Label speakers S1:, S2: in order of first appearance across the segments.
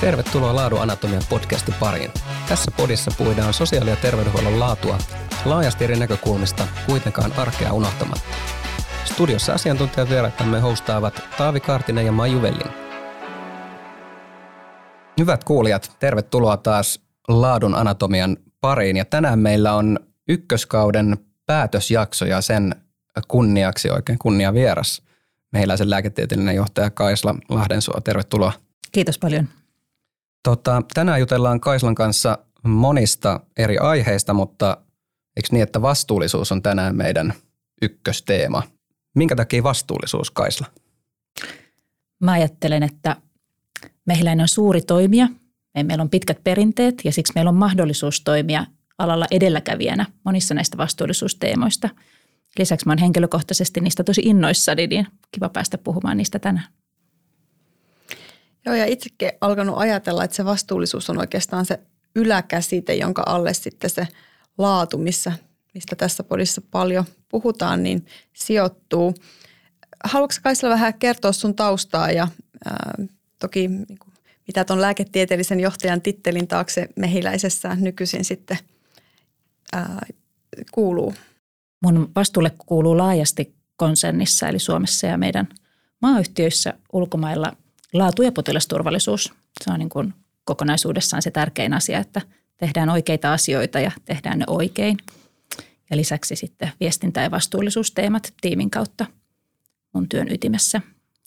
S1: Tervetuloa Laadun Anatomian podcastin pariin. Tässä podissa puidaan sosiaali- ja terveydenhuollon laatua laajasti eri näkökulmista, kuitenkaan arkea unohtamatta. Studiossa asiantuntijavieraitamme hostaavat Taavi Kaartinen ja Maiju Velling. Hyvät kuulijat, tervetuloa taas Laadun Anatomian pariin. Ja tänään meillä on ykköskauden päätösjakso ja sen kunniaksi oikein kunnia vieras. Mehiläisen lääketieteellinen johtaja Kaisla Lahdensuo. Tervetuloa.
S2: Kiitos paljon.
S1: Tota, tänään jutellaan Kaislan kanssa monista eri aiheista, mutta eikö niin, että vastuullisuus on tänään meidän ykkösteema? Minkä takia vastuullisuus, Kaisla?
S2: Mä ajattelen, että mehiläinen on suuri toimija. Meillä on pitkät perinteet ja siksi meillä on mahdollisuus toimia alalla edelläkävijänä monissa näistä vastuullisuusteemoista. Lisäksi mä oon henkilökohtaisesti niistä tosi innoissani, niin kiva päästä puhumaan niistä tänään.
S3: Joo, ja itsekin alkanut ajatella, että se vastuullisuus on oikeastaan se yläkäsite, jonka alle sitten se laatu, missä, mistä tässä podissa paljon puhutaan, niin sijoittuu. Haluatko Kaisla vähän kertoa sun taustaa ja ää, toki niin kuin, mitä tuon lääketieteellisen johtajan tittelin taakse mehiläisessä nykyisin sitten ää, kuuluu?
S2: Mun vastuulle kuuluu laajasti konsernissa eli Suomessa ja meidän maayhtiöissä ulkomailla – laatu ja potilasturvallisuus. Se on niin kuin kokonaisuudessaan se tärkein asia, että tehdään oikeita asioita ja tehdään ne oikein. Ja lisäksi sitten viestintä- ja vastuullisuusteemat tiimin kautta mun työn ytimessä.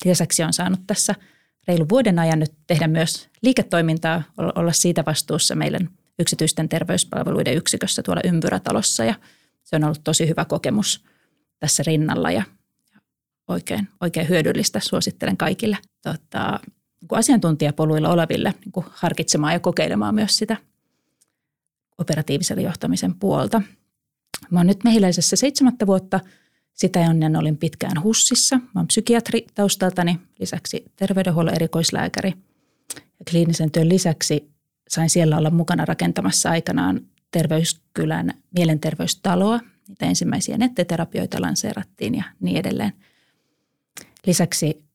S2: Lisäksi on saanut tässä reilu vuoden ajan nyt tehdä myös liiketoimintaa, olla siitä vastuussa meidän yksityisten terveyspalveluiden yksikössä tuolla Ympyrätalossa ja se on ollut tosi hyvä kokemus tässä rinnalla ja oikein, oikein hyödyllistä. Suosittelen kaikille tota, niin asiantuntijapoluilla oleville niin harkitsemaan ja kokeilemaan myös sitä operatiivisen johtamisen puolta. Mä oon nyt mehiläisessä seitsemättä vuotta. Sitä ennen olin pitkään HUSissa. Mä oon psykiatri taustaltani, lisäksi terveydenhuollon erikoislääkäri. Ja kliinisen työn lisäksi sain siellä olla mukana rakentamassa aikanaan terveyskylän mielenterveystaloa. Niitä ensimmäisiä netteterapioita lanseerattiin ja niin edelleen – Lisäksi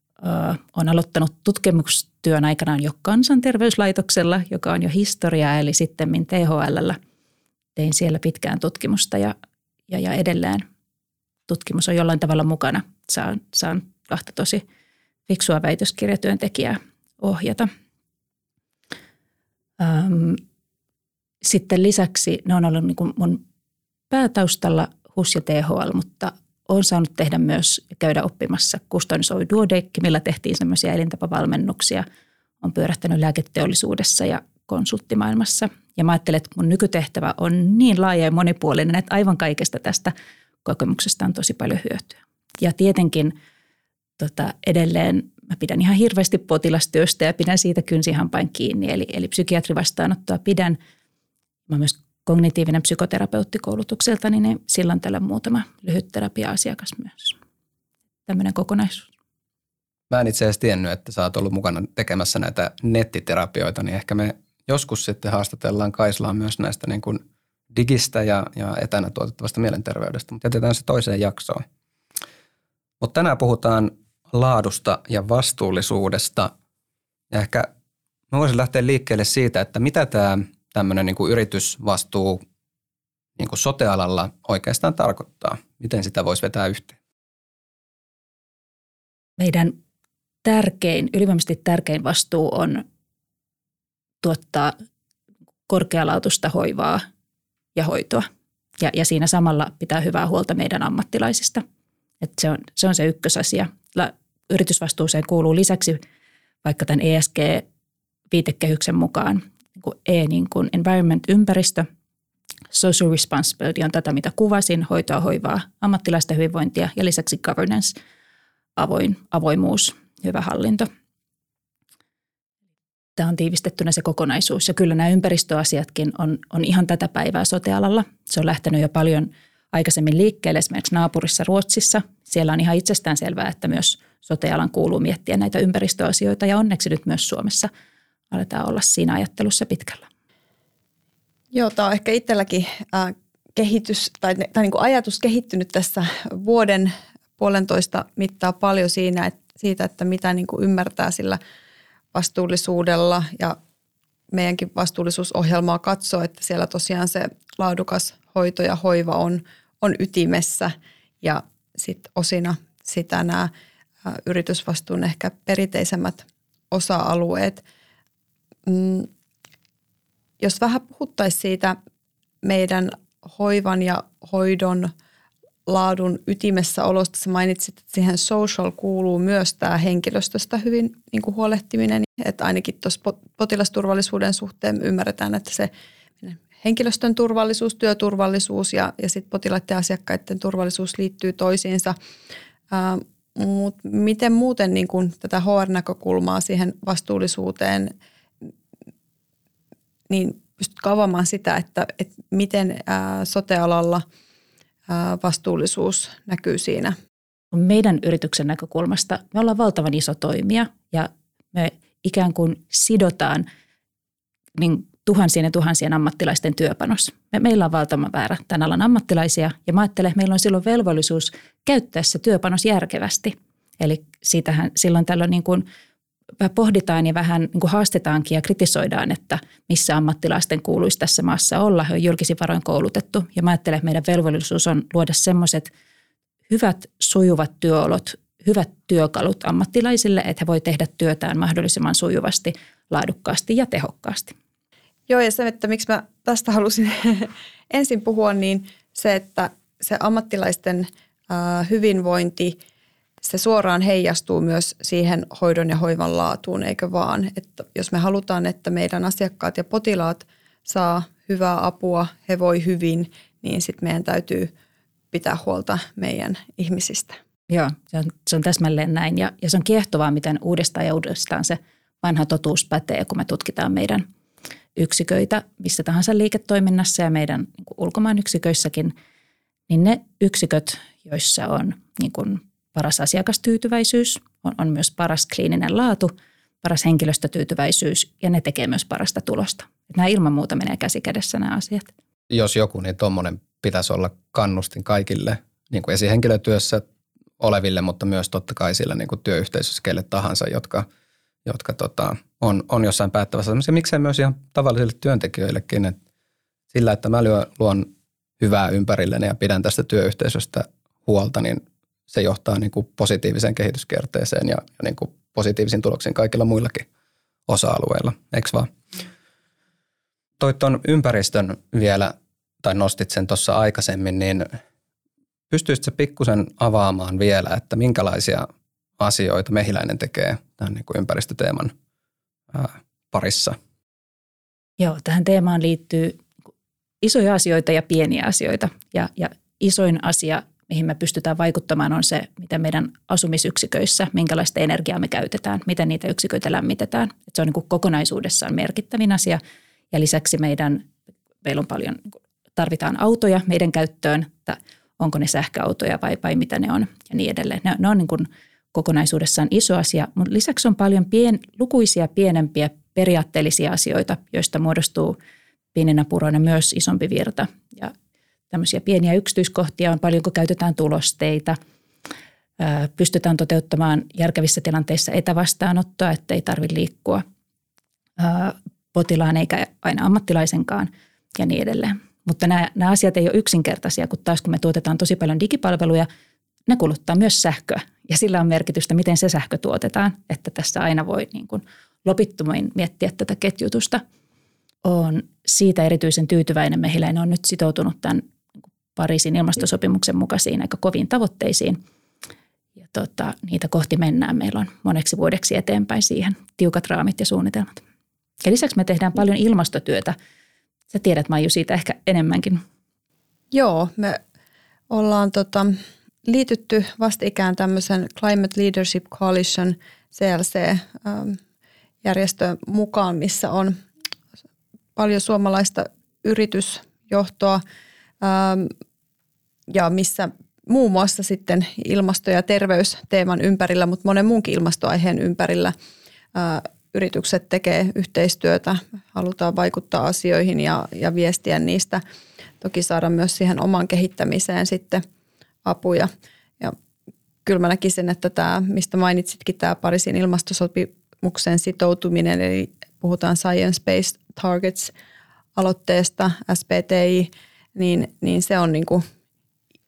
S2: olen aloittanut tutkimustyön aikanaan jo kansanterveyslaitoksella, joka on jo historiaa, eli sitten THL. Tein siellä pitkään tutkimusta ja, ja, ja edelleen tutkimus on jollain tavalla mukana. Saan, saan kahta tosi fiksua väitöskirjatyöntekijää ohjata. Ähm, sitten lisäksi ne on ollut niin kuin mun päätaustalla HUS ja THL, mutta olen saanut tehdä myös käydä oppimassa Kustonisoi Duodecki, millä tehtiin semmoisia elintapavalmennuksia. on pyörähtänyt lääketeollisuudessa ja konsulttimaailmassa. Ja mä ajattelen, että mun nykytehtävä on niin laaja ja monipuolinen, että aivan kaikesta tästä kokemuksesta on tosi paljon hyötyä. Ja tietenkin tota, edelleen mä pidän ihan hirveästi potilastyöstä ja pidän siitä kynsihampain kiinni. Eli, eli psykiatrivastaanottoa pidän. Mä myös kognitiivinen psykoterapeuttikoulutukselta, niin silloin tällä muutama lyhyt terapia-asiakas myös. Tämmöinen kokonaisuus.
S1: Mä en itse asiassa tiennyt, että sä oot ollut mukana tekemässä näitä nettiterapioita, niin ehkä me joskus sitten haastatellaan Kaislaa myös näistä niin kuin digistä ja, ja etänä tuotettavasta mielenterveydestä, mutta jätetään se toiseen jaksoon. Mutta tänään puhutaan laadusta ja vastuullisuudesta. Ja ehkä mä voisin lähteä liikkeelle siitä, että mitä tämä tämmöinen niin kuin yritysvastuu niin kuin sotealalla oikeastaan tarkoittaa? Miten sitä voisi vetää yhteen?
S2: Meidän tärkein, ylivoimaisesti tärkein vastuu on tuottaa korkealaatuista hoivaa ja hoitoa. Ja, ja siinä samalla pitää hyvää huolta meidän ammattilaisista. Et se, on, se on se ykkösasia. Yritysvastuuseen kuuluu lisäksi vaikka tämän ESG-viitekehyksen mukaan kuin E niin kuin environment, ympäristö, social responsibility on tätä, mitä kuvasin, hoitoa, hoivaa, ammattilaisten hyvinvointia ja lisäksi governance, avoin, avoimuus, hyvä hallinto. Tämä on tiivistettynä se kokonaisuus ja kyllä nämä ympäristöasiatkin on, on ihan tätä päivää sotealalla. Se on lähtenyt jo paljon aikaisemmin liikkeelle esimerkiksi naapurissa Ruotsissa. Siellä on ihan itsestään selvää, että myös sotealan kuuluu miettiä näitä ympäristöasioita ja onneksi nyt myös Suomessa – aletaan olla siinä ajattelussa pitkällä.
S3: Joo, tämä on ehkä itselläkin äh, kehitys tai, tai niin kuin ajatus kehittynyt tässä vuoden puolentoista mittaa paljon siinä, että, siitä, että mitä niin kuin ymmärtää sillä vastuullisuudella ja meidänkin vastuullisuusohjelmaa katsoo, että siellä tosiaan se laadukas hoito ja hoiva on, on ytimessä ja sitten osina sitä nämä yritysvastuun ehkä perinteisemmät osa-alueet. Mm, jos vähän puhuttaisiin siitä meidän hoivan ja hoidon laadun ytimessä olosta, sä mainitsit, että siihen social kuuluu myös tämä henkilöstöstä hyvin niin kuin huolehtiminen, että ainakin tuossa potilasturvallisuuden suhteen ymmärretään, että se henkilöstön turvallisuus, työturvallisuus ja, ja sitten potilaiden ja asiakkaiden turvallisuus liittyy toisiinsa. Mutta miten muuten niin kun tätä HR-näkökulmaa siihen vastuullisuuteen, niin pystytkö avaamaan sitä, että, että miten ää, sotealalla ää, vastuullisuus näkyy siinä?
S2: Meidän yrityksen näkökulmasta me ollaan valtavan iso toimija ja me ikään kuin sidotaan niin tuhansien ja tuhansien ammattilaisten työpanos. Me, meillä on valtava määrä tämän alan ammattilaisia ja mä ajattelen, että meillä on silloin velvollisuus käyttää se työpanos järkevästi. Eli siitähän silloin tällöin niin kuin pohditaan ja vähän niin kuin haastetaankin ja kritisoidaan, että missä ammattilaisten kuuluisi tässä maassa olla. He on julkisin varoin koulutettu ja mä ajattelen, että meidän velvollisuus on luoda semmoiset hyvät sujuvat työolot, hyvät työkalut ammattilaisille, että he voi tehdä työtään mahdollisimman sujuvasti, laadukkaasti ja tehokkaasti.
S3: Joo, ja se, että miksi mä tästä halusin ensin puhua, niin se, että se ammattilaisten hyvinvointi, se suoraan heijastuu myös siihen hoidon ja hoivan laatuun, eikö vaan? Että jos me halutaan, että meidän asiakkaat ja potilaat saa hyvää apua, he voi hyvin, niin sitten meidän täytyy pitää huolta meidän ihmisistä.
S2: Joo, se on, se on täsmälleen näin. Ja, ja se on kiehtovaa, miten uudestaan ja uudestaan se vanha totuus pätee, kun me tutkitaan meidän – yksiköitä missä tahansa liiketoiminnassa ja meidän niin ulkomaan yksiköissäkin, niin ne yksiköt, joissa on niin kuin paras asiakastyytyväisyys, on, on myös paras kliininen laatu, paras henkilöstötyytyväisyys ja ne tekee myös parasta tulosta. Että nämä ilman muuta menee käsi kädessä nämä asiat.
S1: Jos joku, niin tuommoinen pitäisi olla kannustin kaikille niin kuin esihenkilötyössä oleville, mutta myös totta kai sillä niin kuin työyhteisössä kelle tahansa, jotka – jotka tota, on, on jossain päättävässä asemassa. Miksei myös ihan tavallisille työntekijöillekin, että sillä, että mä luon hyvää ympärilleni ja pidän tästä työyhteisöstä huolta, niin se johtaa niin kuin positiiviseen kehityskierteeseen ja, ja niin kuin positiivisiin tuloksiin kaikilla muillakin osa-alueilla, eikö vaan? Toit tuon ympäristön vielä, tai nostit sen tuossa aikaisemmin, niin pystyisitkö pikkusen avaamaan vielä, että minkälaisia asioita mehiläinen tekee tämän niin kuin ympäristöteeman ää, parissa?
S2: Joo, tähän teemaan liittyy isoja asioita ja pieniä asioita. Ja, ja isoin asia, mihin me pystytään vaikuttamaan, on se, miten meidän asumisyksiköissä, minkälaista energiaa me käytetään, miten niitä yksiköitä lämmitetään. Et se on niin kuin kokonaisuudessaan merkittävin asia. Ja lisäksi meidän, meillä on paljon, tarvitaan autoja meidän käyttöön, että onko ne sähköautoja vai, vai mitä ne on ja niin edelleen. Ne, ne on niin kuin kokonaisuudessaan iso asia, mutta lisäksi on paljon pien, lukuisia pienempiä periaatteellisia asioita, joista muodostuu pieninä puroina myös isompi virta. Ja tämmöisiä pieniä yksityiskohtia on paljon, kun käytetään tulosteita. Pystytään toteuttamaan järkevissä tilanteissa etävastaanottoa, ettei tarvitse liikkua potilaan eikä aina ammattilaisenkaan ja niin edelleen. Mutta nämä, nämä asiat ei ole yksinkertaisia, kun taas kun me tuotetaan tosi paljon digipalveluja, ne kuluttaa myös sähköä ja sillä on merkitystä, miten se sähkö tuotetaan, että tässä aina voi niin kuin lopittomiin miettiä tätä ketjutusta. On siitä erityisen tyytyväinen. Mehiläinen on nyt sitoutunut tämän Pariisin ilmastosopimuksen mukaisiin aika koviin tavoitteisiin. Ja tota, niitä kohti mennään. Meillä on moneksi vuodeksi eteenpäin siihen tiukat raamit ja suunnitelmat. Ja lisäksi me tehdään paljon ilmastotyötä. Sä tiedät Maiju siitä ehkä enemmänkin.
S3: Joo, me ollaan tota, liitytty vastikään tämmöisen Climate Leadership Coalition CLC-järjestöön ähm, mukaan, missä on paljon suomalaista yritysjohtoa ja missä muun muassa sitten ilmasto- ja terveysteeman ympärillä, mutta monen muunkin ilmastoaiheen ympärillä äh, yritykset tekee yhteistyötä, halutaan vaikuttaa asioihin ja, ja viestiä niistä. Toki saada myös siihen oman kehittämiseen sitten – apuja. Ja kyllä mä näkisin, että tämä, mistä mainitsitkin, tämä Pariisin ilmastosopimus ilmastonmuutokseen sitoutuminen, eli puhutaan Science-Based Targets aloitteesta, SPTI, niin, niin se on niin kuin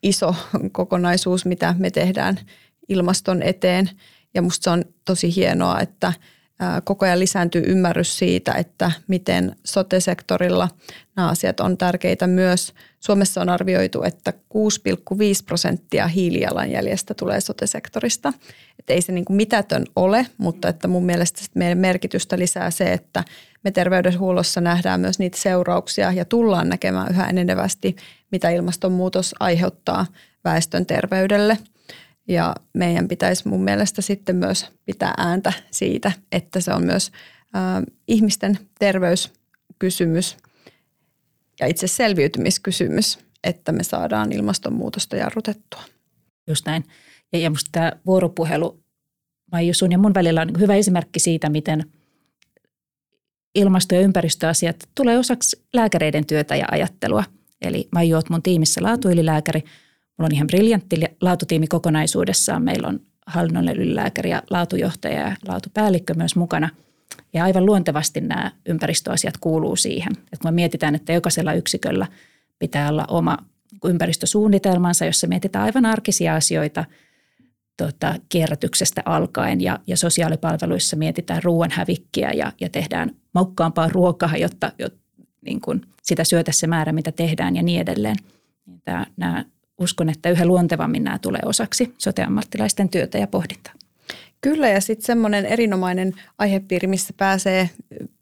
S3: iso kokonaisuus, mitä me tehdään ilmaston eteen. Ja musta se on tosi hienoa, että – koko ajan lisääntyy ymmärrys siitä, että miten sote-sektorilla nämä asiat on tärkeitä myös. Suomessa on arvioitu, että 6,5 prosenttia hiilijalanjäljestä tulee sote-sektorista. Että ei se niin kuin mitätön ole, mutta että mun mielestä meidän merkitystä lisää se, että me terveydenhuollossa nähdään myös niitä seurauksia ja tullaan näkemään yhä enenevästi, mitä ilmastonmuutos aiheuttaa väestön terveydelle – ja meidän pitäisi mun mielestä sitten myös pitää ääntä siitä, että se on myös äh, ihmisten terveyskysymys ja itse selviytymiskysymys, että me saadaan ilmastonmuutosta jarrutettua.
S2: Just näin. Ja, ja musta tämä vuoropuhelu Maiju sun ja mun välillä on hyvä esimerkki siitä, miten ilmasto- ja ympäristöasiat tulee osaksi lääkäreiden työtä ja ajattelua. Eli Maiju oot mun tiimissä laatuylilääkäri – Mulla on ihan briljantti laatutiimi kokonaisuudessaan. Meillä on hallinnollinen ylilääkäri ja laatujohtaja ja laatupäällikkö myös mukana. Ja aivan luontevasti nämä ympäristöasiat kuuluu siihen. Että kun me mietitään, että jokaisella yksiköllä pitää olla oma ympäristösuunnitelmansa, jossa mietitään aivan arkisia asioita tota, kierrätyksestä alkaen ja, ja sosiaalipalveluissa mietitään ruoan hävikkiä ja, ja tehdään maukkaampaa ruokaa, jotta, jotta niin kuin sitä syötä se määrä, mitä tehdään ja niin edelleen. Niin tämä, nämä uskon, että yhä luontevammin nämä tulee osaksi sote-ammattilaisten työtä ja pohdintaa.
S3: Kyllä ja sitten semmoinen erinomainen aihepiiri, missä pääsee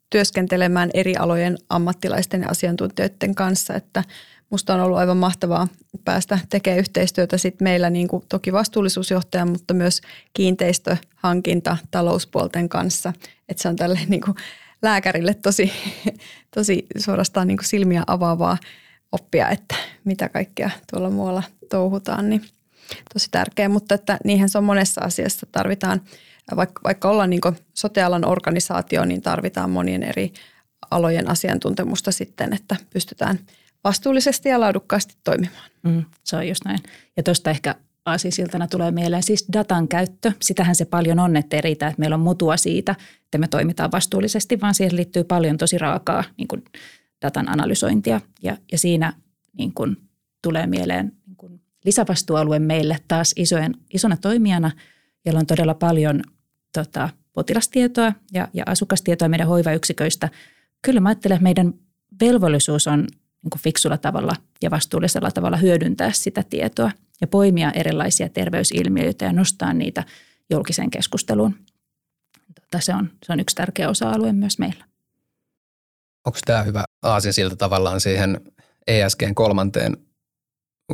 S3: työskentelemään eri alojen ammattilaisten ja asiantuntijoiden kanssa, että Musta on ollut aivan mahtavaa päästä tekemään yhteistyötä sit meillä niin kuin toki vastuullisuusjohtajan, mutta myös kiinteistöhankinta talouspuolten kanssa. Että se on tälle niin kuin lääkärille tosi, tosi suorastaan niin kuin silmiä avaavaa oppia, että mitä kaikkea tuolla muualla touhutaan, niin tosi tärkeä. Mutta että niinhän se on monessa asiassa. Tarvitaan, vaikka, vaikka ollaan niin sotealan organisaatio, niin tarvitaan monien eri alojen asiantuntemusta sitten, että pystytään vastuullisesti ja laadukkaasti toimimaan.
S2: Mm, se on just näin. Ja tuosta ehkä aasisiltana tulee mieleen siis datan käyttö. Sitähän se paljon on, että ei riitä, että meillä on mutua siitä, että me toimitaan vastuullisesti, vaan siihen liittyy paljon tosi raakaa niin kuin datan analysointia. Ja, ja siinä niin kuin tulee mieleen niin kuin lisävastuualue meille taas isojen, isona toimijana, jolla on todella paljon tota, potilastietoa ja, ja asukastietoa meidän hoivayksiköistä. Kyllä mä ajattelen, että meidän velvollisuus on niin kuin fiksulla tavalla ja vastuullisella tavalla hyödyntää sitä tietoa ja poimia erilaisia terveysilmiöitä ja nostaa niitä julkiseen keskusteluun. Tota, se, on, se on yksi tärkeä osa-alue myös meillä.
S1: Onko tämä hyvä aasinsilta tavallaan siihen ESGn kolmanteen,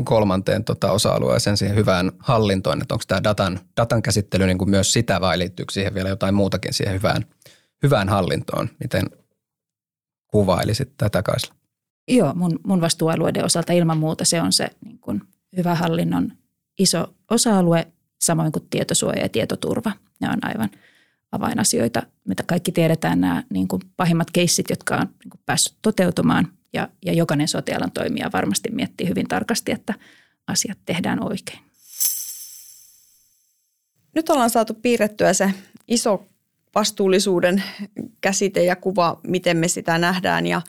S1: kolmanteen tota osa-alueeseen, siihen hyvään hallintoon, että onko tämä datan, datan käsittely niin kuin myös sitä vai liittyykö siihen vielä jotain muutakin siihen hyvään, hyvään hallintoon? Miten kuvailisit tätä Kaisla?
S2: Joo, mun, mun vastuualueiden osalta ilman muuta se on se niin kuin hyvä hallinnon iso osa-alue, samoin kuin tietosuoja ja tietoturva. Ne on aivan – avainasioita, mitä kaikki tiedetään, nämä niin kuin pahimmat keissit, jotka on niin kuin päässyt toteutumaan. Ja, ja jokainen sotialan toimija varmasti miettii hyvin tarkasti, että asiat tehdään oikein.
S3: Nyt ollaan saatu piirrettyä se iso vastuullisuuden käsite ja kuva, miten me sitä nähdään ja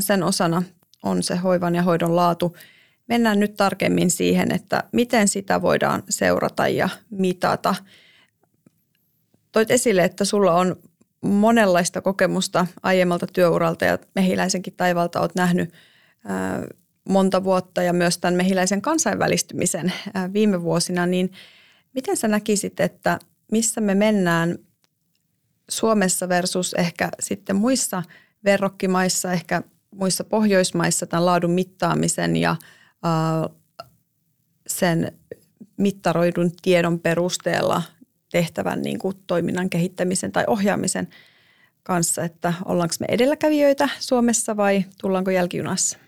S3: sen osana on se hoivan ja hoidon laatu. Mennään nyt tarkemmin siihen, että miten sitä voidaan seurata ja mitata – toit esille, että sulla on monenlaista kokemusta aiemmalta työuralta ja mehiläisenkin taivalta olet nähnyt monta vuotta ja myös tämän mehiläisen kansainvälistymisen viime vuosina, niin miten sä näkisit, että missä me mennään Suomessa versus ehkä sitten muissa verrokkimaissa, ehkä muissa Pohjoismaissa tämän laadun mittaamisen ja sen mittaroidun tiedon perusteella tehtävän niin kuin toiminnan kehittämisen tai ohjaamisen kanssa, että ollaanko me edelläkävijöitä Suomessa vai tullaanko jälkijunassa?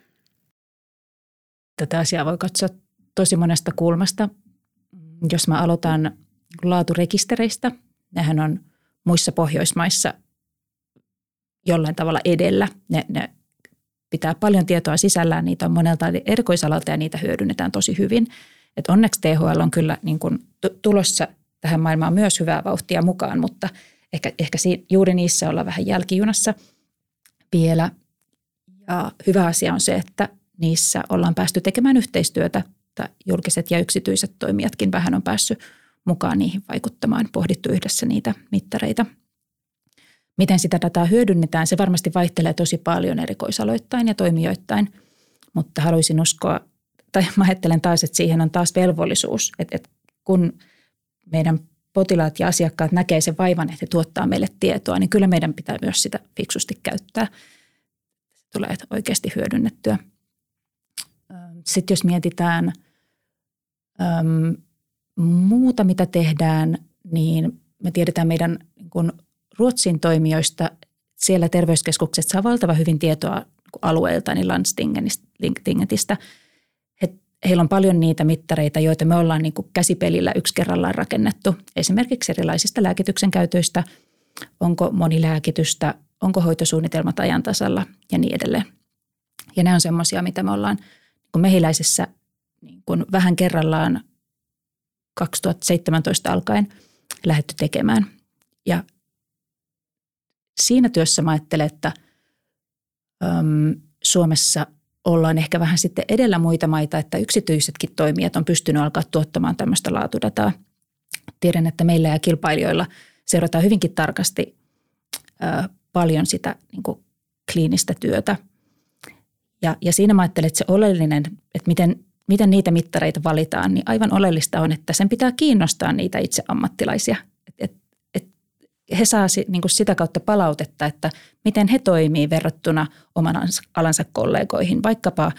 S2: Tätä asiaa voi katsoa tosi monesta kulmasta. Jos mä aloitan laaturekistereistä, nehän on muissa Pohjoismaissa jollain tavalla edellä. Ne, ne pitää paljon tietoa sisällään, niitä on monelta erikoisalalta ja niitä hyödynnetään tosi hyvin. Et onneksi THL on kyllä niin kuin tulossa tähän maailmaan myös hyvää vauhtia mukaan, mutta ehkä, ehkä juuri niissä ollaan vähän jälkijunassa vielä. Ja hyvä asia on se, että niissä ollaan päästy tekemään yhteistyötä, että julkiset ja yksityiset toimijatkin vähän on päässyt mukaan niihin vaikuttamaan, pohdittu yhdessä niitä mittareita. Miten sitä dataa hyödynnetään, se varmasti vaihtelee tosi paljon erikoisaloittain ja toimijoittain, mutta haluaisin uskoa, tai mä ajattelen taas, että siihen on taas velvollisuus, että, että kun meidän potilaat ja asiakkaat näkee sen vaivan, että he tuottaa meille tietoa, niin kyllä meidän pitää myös sitä fiksusti käyttää. Tulee oikeasti hyödynnettyä. Sitten jos mietitään muuta, mitä tehdään, niin me tiedetään meidän niin kun Ruotsin toimijoista, siellä terveyskeskukset saa valtavan hyvin tietoa alueelta, niin Landstingetistä. He, heillä on paljon niitä mittareita, joita me ollaan niin kuin käsipelillä yksi kerrallaan rakennettu. Esimerkiksi erilaisista lääkityksen käytöistä, onko monilääkitystä, onko hoitosuunnitelmat ajan tasalla ja niin edelleen. Ja ne on semmoisia, mitä me ollaan niin mehiläisessä niin kuin vähän kerrallaan 2017 alkaen lähdetty tekemään. Ja siinä työssä mä ajattelen, että äm, Suomessa ollaan ehkä vähän sitten edellä muita maita, että yksityisetkin toimijat on pystynyt alkaa tuottamaan tämmöistä laatudataa. Tiedän, että meillä ja kilpailijoilla seurataan hyvinkin tarkasti ä, paljon sitä niin kuin kliinistä työtä. Ja, ja siinä mä ajattelen, että se oleellinen, että miten, miten niitä mittareita valitaan, niin aivan oleellista on, että sen pitää kiinnostaa niitä itse ammattilaisia. Et, et, et he saa niin kuin sitä kautta palautetta, että miten he toimii verrattuna oman alansa kollegoihin, vaikkapa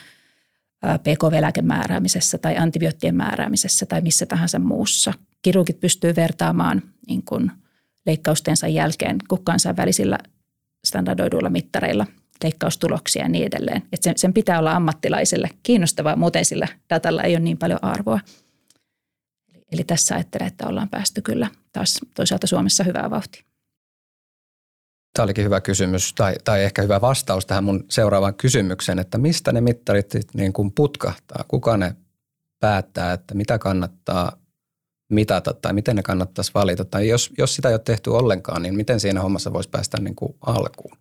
S2: PKV-lääkemääräämisessä tai antibioottien määräämisessä tai missä tahansa muussa. Kirurgit pystyy vertaamaan niin kuin leikkaustensa jälkeen kansainvälisillä standardoiduilla mittareilla leikkaustuloksia ja niin edelleen. Että sen, sen pitää olla ammattilaiselle kiinnostavaa, muuten sillä datalla ei ole niin paljon arvoa. Eli, eli tässä ajattelen, että ollaan päästy kyllä taas toisaalta Suomessa hyvää vauhtia.
S1: Tämä olikin hyvä kysymys tai, tai ehkä hyvä vastaus tähän mun seuraavaan kysymykseen, että mistä ne mittarit niin kuin putkahtaa? Kuka ne päättää, että mitä kannattaa mitata tai miten ne kannattaisi valita? Tai jos, jos sitä ei ole tehty ollenkaan, niin miten siinä hommassa voisi päästä niin kuin alkuun?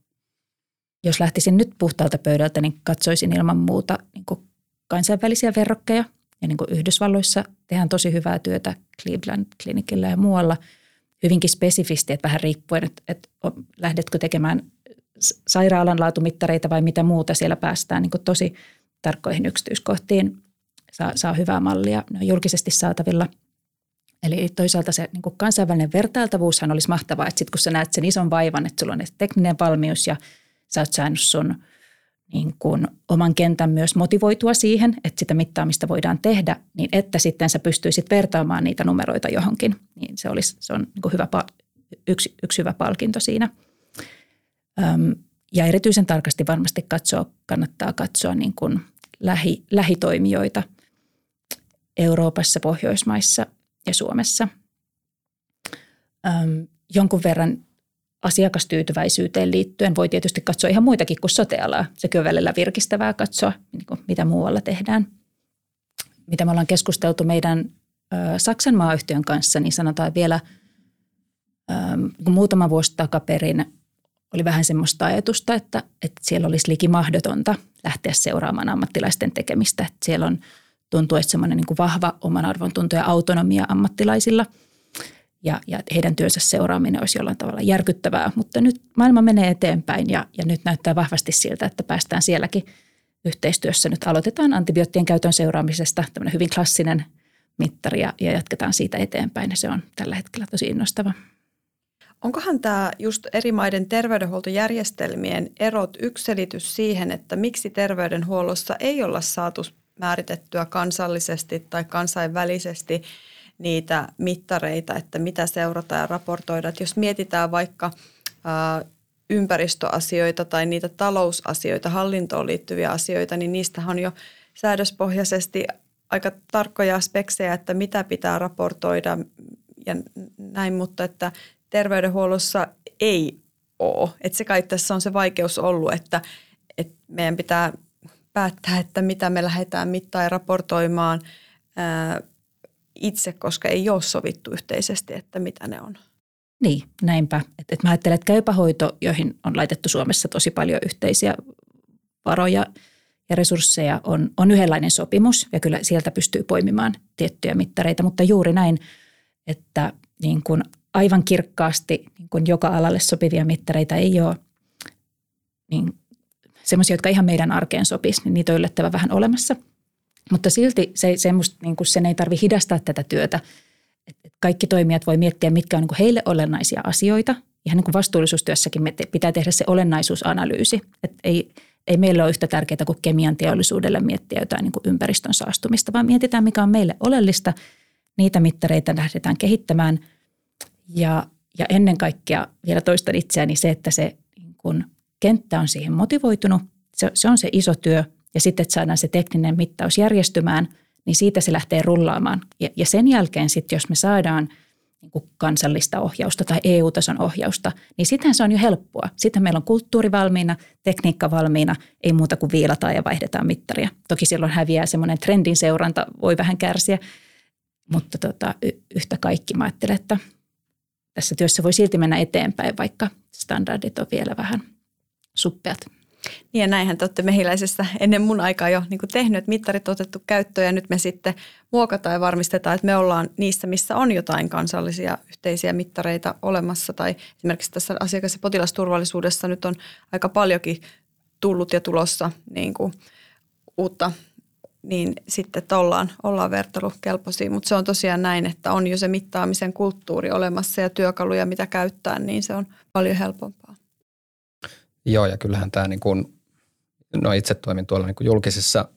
S2: Jos lähtisin nyt puhtaalta pöydältä, niin katsoisin ilman muuta niin kuin kansainvälisiä verrokkeja. Ja niin kuin Yhdysvalloissa tehdään tosi hyvää työtä Cleveland klinikillä ja muualla hyvinkin spesifisti, että vähän riippuen, että, että lähdetkö tekemään sairaalan laatumittareita vai mitä muuta siellä päästään niin kuin tosi tarkkoihin yksityiskohtiin. Saa, saa hyvää mallia, ne on julkisesti saatavilla. Eli toisaalta se niin kuin kansainvälinen vertailtavuushan olisi mahtavaa, että sitten kun sä näet sen ison vaivan, että sulla on tekninen valmius ja – sä oot saanut sun niin kuin oman kentän myös motivoitua siihen, että sitä mittaamista voidaan tehdä, niin että sitten sä pystyisit vertaamaan niitä numeroita johonkin. Niin se, olisi, se on niin kuin hyvä, yksi, yksi hyvä palkinto siinä. Ja erityisen tarkasti varmasti katsoa, kannattaa katsoa niin kuin lähi, lähitoimijoita Euroopassa, Pohjoismaissa ja Suomessa. Jonkun verran asiakastyytyväisyyteen liittyen voi tietysti katsoa ihan muitakin kuin sotealaa. Sekin on välillä virkistävää katsoa, niin mitä muualla tehdään. Mitä me ollaan keskusteltu meidän Saksan maayhtiön kanssa, niin sanotaan vielä ö, kun muutama vuosi takaperin oli vähän semmoista ajatusta, että, että siellä olisi liki mahdotonta lähteä seuraamaan ammattilaisten tekemistä. Että siellä on, tuntuu, että semmoinen niin vahva oman arvon tunto ja autonomia ammattilaisilla – ja, ja heidän työnsä seuraaminen olisi jollain tavalla järkyttävää. Mutta nyt maailma menee eteenpäin ja, ja nyt näyttää vahvasti siltä, että päästään sielläkin yhteistyössä. Nyt aloitetaan antibioottien käytön seuraamisesta, tämmöinen hyvin klassinen mittari ja, ja jatketaan siitä eteenpäin ja se on tällä hetkellä tosi innostava.
S3: Onkohan tämä just eri maiden terveydenhuoltojärjestelmien erot yksi selitys siihen, että miksi terveydenhuollossa ei olla saatu määritettyä kansallisesti tai kansainvälisesti – niitä mittareita, että mitä seurataan ja raportoida. Että jos mietitään vaikka ää, ympäristöasioita tai niitä talousasioita, hallintoon liittyviä asioita, niin niistä on jo säädöspohjaisesti aika tarkkoja speksejä, että mitä pitää raportoida ja näin, mutta että terveydenhuollossa ei ole. Että se kai tässä on se vaikeus ollut, että, että meidän pitää päättää, että mitä me lähdetään mittaan ja raportoimaan itse, koska ei ole sovittu yhteisesti, että mitä ne on.
S2: Niin, näinpä. Et, et mä ajattelen, että käypähoito, joihin on laitettu Suomessa tosi paljon yhteisiä varoja ja resursseja, on, on yhdenlainen sopimus ja kyllä sieltä pystyy poimimaan tiettyjä mittareita, mutta juuri näin, että niin kuin aivan kirkkaasti niin kuin joka alalle sopivia mittareita ei ole niin semmoisia, jotka ihan meidän arkeen sopisi, niin niitä on yllättävän vähän olemassa. Mutta silti se, semmoista, niin kuin sen ei tarvitse hidastaa tätä työtä. Kaikki toimijat voi miettiä, mitkä on niin kuin heille olennaisia asioita. Ihan niin kuin vastuullisuustyössäkin me pitää tehdä se olennaisuusanalyysi. Et ei, ei meillä ole yhtä tärkeää kuin kemian teollisuudelle miettiä jotain niin kuin ympäristön saastumista, vaan mietitään, mikä on meille oleellista. Niitä mittareita lähdetään kehittämään. Ja, ja ennen kaikkea vielä toistan itseäni se, että se niin kuin kenttä on siihen motivoitunut. Se, se on se iso työ ja sitten, että saadaan se tekninen mittaus järjestymään, niin siitä se lähtee rullaamaan. Ja, ja sen jälkeen sitten, jos me saadaan niin kuin kansallista ohjausta tai EU-tason ohjausta, niin sittenhän se on jo helppoa. Sitten meillä on kulttuuri valmiina, tekniikka valmiina, ei muuta kuin viilataan ja vaihdetaan mittaria. Toki silloin häviää semmoinen trendin seuranta, voi vähän kärsiä, mutta tota, yhtä kaikki mä ajattelen, että tässä työssä voi silti mennä eteenpäin, vaikka standardit on vielä vähän – suppeat.
S3: Niin ja näinhän te olette mehiläisessä ennen mun aikaa jo niin tehnyt, että mittarit on otettu käyttöön ja nyt me sitten muokataan ja varmistetaan, että me ollaan niissä, missä on jotain kansallisia yhteisiä mittareita olemassa. Tai esimerkiksi tässä asiakas- ja potilasturvallisuudessa nyt on aika paljonkin tullut ja tulossa niin kuin uutta niin sitten, että ollaan, ollaan vertailukelpoisia. Mutta se on tosiaan näin, että on jo se mittaamisen kulttuuri olemassa ja työkaluja, mitä käyttää, niin se on paljon helpompaa.
S1: Joo, ja kyllähän tämä niin kuin, no itse toimin tuolla niin kuin julkisissa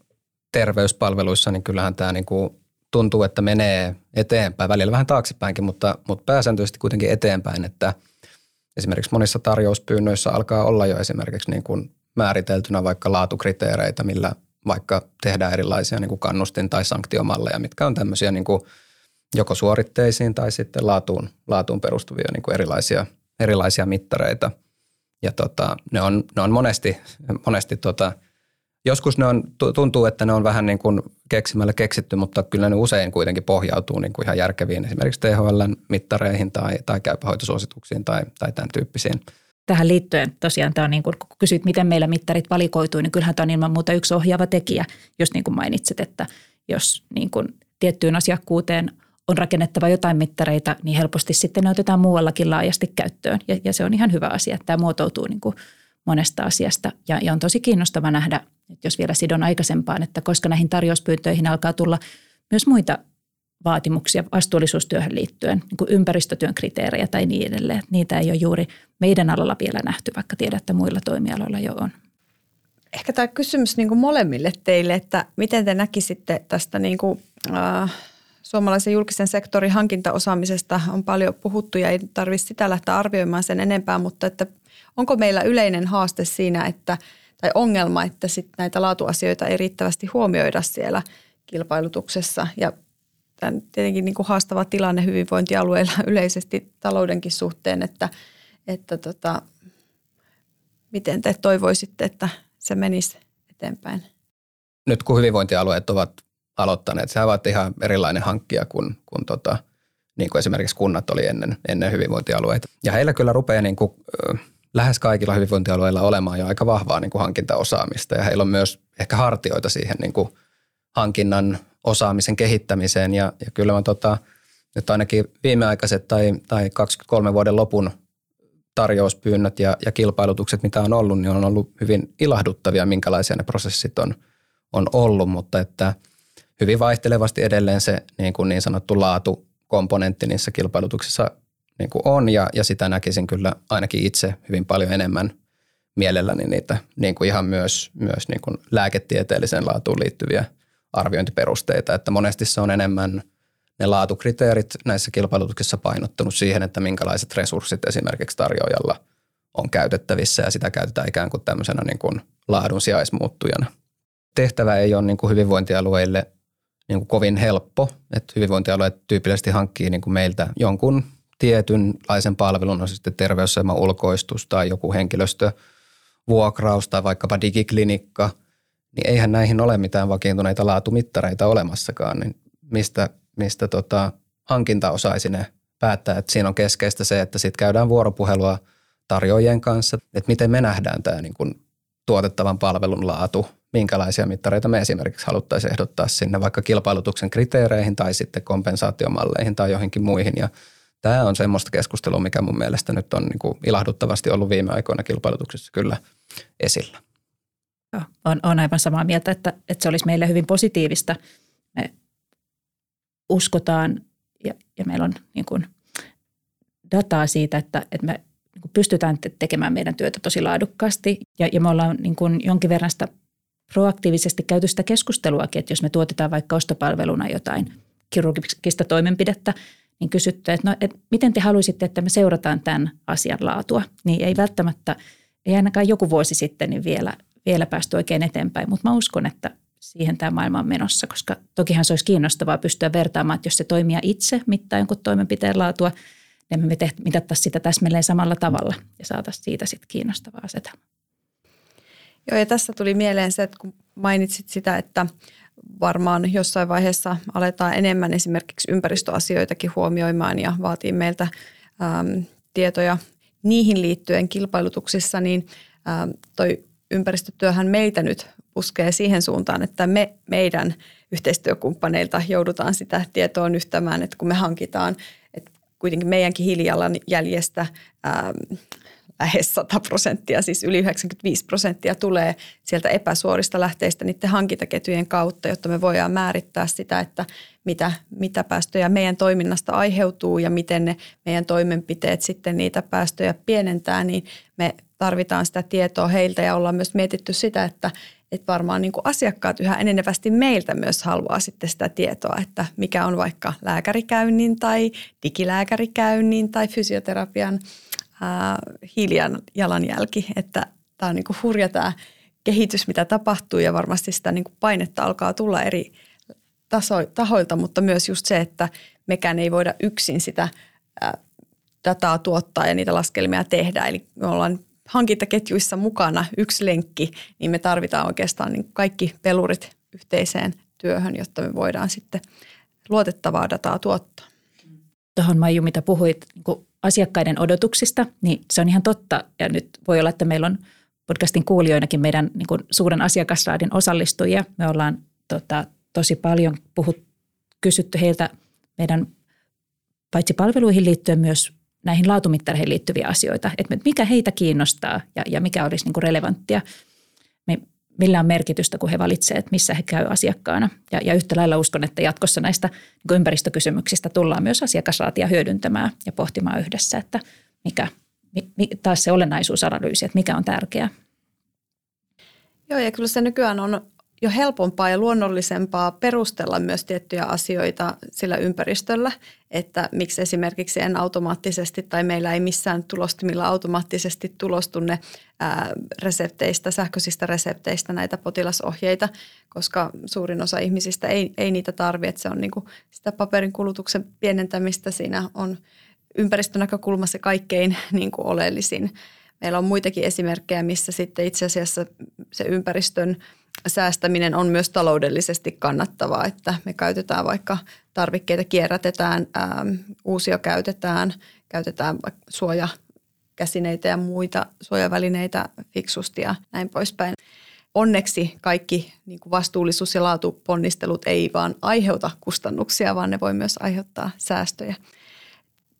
S1: terveyspalveluissa, niin kyllähän tämä niin kuin tuntuu, että menee eteenpäin, välillä vähän taaksepäinkin, mutta, mutta pääsääntöisesti kuitenkin eteenpäin, että esimerkiksi monissa tarjouspyynnöissä alkaa olla jo esimerkiksi niin kuin määriteltynä vaikka laatukriteereitä, millä vaikka tehdään erilaisia niin kuin kannustin- tai sanktiomalleja, mitkä on tämmöisiä niin kuin joko suoritteisiin tai sitten laatuun, laatuun perustuvia niin kuin erilaisia, erilaisia mittareita – ja tota, ne, on, ne on monesti, monesti tota, joskus ne on, tuntuu, että ne on vähän niin kuin keksimällä keksitty, mutta kyllä ne usein kuitenkin pohjautuu niin kuin ihan järkeviin esimerkiksi THL-mittareihin tai, tai käypähoitosuosituksiin tai, tai tämän tyyppisiin.
S2: Tähän liittyen tosiaan tämä on niin kuin, kun kysyt, miten meillä mittarit valikoituu, niin kyllähän tämä on ilman muuta yksi ohjaava tekijä, jos niin kuin mainitsit, että jos niin kuin tiettyyn asiakkuuteen – on rakennettava jotain mittareita, niin helposti sitten ne otetaan muuallakin laajasti käyttöön. Ja, ja se on ihan hyvä asia, että tämä muotoutuu niin kuin monesta asiasta. Ja, ja on tosi kiinnostava nähdä, että jos vielä sidon aikaisempaan, että koska näihin tarjouspyyntöihin alkaa tulla myös muita vaatimuksia vastuullisuustyöhön liittyen, niin kuin ympäristötyön kriteerejä tai niin edelleen. Niitä ei ole juuri meidän alalla vielä nähty, vaikka tiedän, että muilla toimialoilla jo on.
S3: Ehkä tämä kysymys niin kuin molemmille teille, että miten te näkisitte tästä niin kuin, äh, suomalaisen julkisen sektorin hankintaosaamisesta on paljon puhuttu ja ei tarvitse sitä lähteä arvioimaan sen enempää, mutta että onko meillä yleinen haaste siinä, että, tai ongelma, että sit näitä laatuasioita ei riittävästi huomioida siellä kilpailutuksessa ja tämän tietenkin niin kuin haastava tilanne hyvinvointialueilla yleisesti taloudenkin suhteen, että, että tota, miten te toivoisitte, että se menisi eteenpäin?
S1: Nyt kun hyvinvointialueet ovat aloittaneet. Sehän ovat ihan erilainen hankkija kuin, kuin tota, niin kuin esimerkiksi kunnat oli ennen, ennen hyvinvointialueita. Ja heillä kyllä rupeaa niin kuin, lähes kaikilla hyvinvointialueilla olemaan jo aika vahvaa niin kuin hankintaosaamista ja heillä on myös ehkä hartioita siihen niin kuin hankinnan osaamisen kehittämiseen ja, ja kyllä mä tota, nyt ainakin viimeaikaiset tai, tai 23 vuoden lopun tarjouspyynnöt ja, ja kilpailutukset, mitä on ollut, niin on ollut hyvin ilahduttavia, minkälaisia ne prosessit on, on ollut, mutta että – hyvin vaihtelevasti edelleen se niin, kuin niin sanottu laatukomponentti niissä kilpailutuksissa niin kuin on ja, ja sitä näkisin kyllä ainakin itse hyvin paljon enemmän mielelläni niitä niin kuin ihan myös, myös niin kuin lääketieteelliseen laatuun liittyviä arviointiperusteita, että monesti se on enemmän ne laatukriteerit näissä kilpailutuksissa painottunut siihen, että minkälaiset resurssit esimerkiksi tarjoajalla on käytettävissä ja sitä käytetään ikään kuin tämmöisenä niin kuin laadun sijaismuuttujana. Tehtävä ei ole niin kuin hyvinvointialueille niin kuin kovin helppo, että hyvinvointialueet tyypillisesti hankkii niin kuin meiltä jonkun tietynlaisen palvelun, on sitten terveysaseman ulkoistus tai joku henkilöstövuokraus tai vaikkapa digiklinikka, niin eihän näihin ole mitään vakiintuneita laatumittareita olemassakaan, niin mistä, mistä tota, hankinta osaisi ne päättää, että siinä on keskeistä se, että sitten käydään vuoropuhelua tarjoajien kanssa, että miten me nähdään tämä niin kuin tuotettavan palvelun laatu, minkälaisia mittareita me esimerkiksi haluttaisiin ehdottaa sinne vaikka kilpailutuksen kriteereihin tai sitten kompensaatiomalleihin tai johonkin muihin. Ja tämä on semmoista keskustelua, mikä mun mielestä nyt on niin kuin ilahduttavasti ollut viime aikoina kilpailutuksessa kyllä esillä.
S2: Joo, on, on aivan samaa mieltä, että, että se olisi meille hyvin positiivista. Me uskotaan ja, ja meillä on niin kuin dataa siitä, että, että me niin pystytään tekemään meidän työtä tosi laadukkaasti. Ja, ja me ollaan niin kuin jonkin verran sitä proaktiivisesti käyty sitä keskusteluakin, että jos me tuotetaan vaikka ostopalveluna jotain kirurgista toimenpidettä, niin kysytty, että no, et miten te haluaisitte, että me seurataan tämän asian laatua. Niin ei välttämättä, ei ainakaan joku vuosi sitten niin vielä, vielä päästy oikein eteenpäin, mutta mä uskon, että siihen tämä maailma on menossa, koska tokihan se olisi kiinnostavaa pystyä vertaamaan, että jos se toimija itse mittaa jonkun toimenpiteen laatua, niin me mitattaisiin sitä täsmälleen samalla tavalla ja saataisiin siitä sitten kiinnostavaa asetelmaa.
S3: Joo, ja tässä tuli mieleen se, että kun mainitsit sitä, että varmaan jossain vaiheessa aletaan enemmän esimerkiksi ympäristöasioitakin huomioimaan ja vaatii meiltä äm, tietoja niihin liittyen kilpailutuksissa, niin äm, toi ympäristötyöhän meitä nyt puskee siihen suuntaan, että me meidän yhteistyökumppaneilta joudutaan sitä tietoa nyhtämään, että kun me hankitaan, että kuitenkin meidänkin hiilijalanjäljestä ähm, lähes 100 prosenttia, siis yli 95 prosenttia tulee sieltä epäsuorista lähteistä niiden hankintaketjujen kautta, jotta me voidaan määrittää sitä, että mitä, mitä päästöjä meidän toiminnasta aiheutuu ja miten ne meidän toimenpiteet sitten niitä päästöjä pienentää, niin me tarvitaan sitä tietoa heiltä ja ollaan myös mietitty sitä, että, että varmaan niin kuin asiakkaat yhä enenevästi meiltä myös haluaa sitten sitä tietoa, että mikä on vaikka lääkärikäynnin tai digilääkärikäynnin tai fysioterapian hiilijalanjälki, että tämä on niin kuin hurja tämä kehitys, mitä tapahtuu ja varmasti sitä niin kuin painetta alkaa tulla eri taso, tahoilta, mutta myös just se, että mekään ei voida yksin sitä dataa tuottaa ja niitä laskelmia tehdä. Eli me ollaan hankintaketjuissa mukana yksi lenkki, niin me tarvitaan oikeastaan niin kaikki pelurit yhteiseen työhön, jotta me voidaan sitten luotettavaa dataa tuottaa.
S2: Tuohon Maiju, mitä puhuit niin asiakkaiden odotuksista, niin se on ihan totta. Ja nyt voi olla, että meillä on podcastin kuulijoinakin meidän niin kuin suuren asiakasraadin osallistujia. Me ollaan tota, tosi paljon puhut, kysytty heiltä meidän paitsi palveluihin liittyen myös näihin laatumittareihin liittyviä asioita, että mikä heitä kiinnostaa ja, ja mikä olisi niin kuin relevanttia, millä on merkitystä, kun he valitsevat, että missä he käy asiakkaana. Ja, ja yhtä lailla uskon, että jatkossa näistä niin ympäristökysymyksistä tullaan myös asiakasraatia hyödyntämään ja pohtimaan yhdessä, että mikä, mi, taas se olennaisuusanalyysi, että mikä on tärkeää.
S3: Joo, ja kyllä se nykyään on jo helpompaa ja luonnollisempaa perustella myös tiettyjä asioita sillä ympäristöllä, että miksi esimerkiksi en automaattisesti tai meillä ei missään tulostimilla automaattisesti tulostu ne ää, resepteistä, sähköisistä resepteistä näitä potilasohjeita, koska suurin osa ihmisistä ei, ei niitä tarvitse. Se on niin kuin sitä paperin kulutuksen pienentämistä siinä on ympäristönäkökulmassa kaikkein niin kuin oleellisin. Meillä on muitakin esimerkkejä, missä sitten itse asiassa se ympäristön – säästäminen on myös taloudellisesti kannattavaa, että me käytetään vaikka tarvikkeita kierrätetään, ähm, uusia käytetään, käytetään suojakäsineitä ja muita suojavälineitä fiksusti ja näin poispäin. Onneksi kaikki niin kuin vastuullisuus- ja laatuponnistelut ei vaan aiheuta kustannuksia, vaan ne voi myös aiheuttaa säästöjä.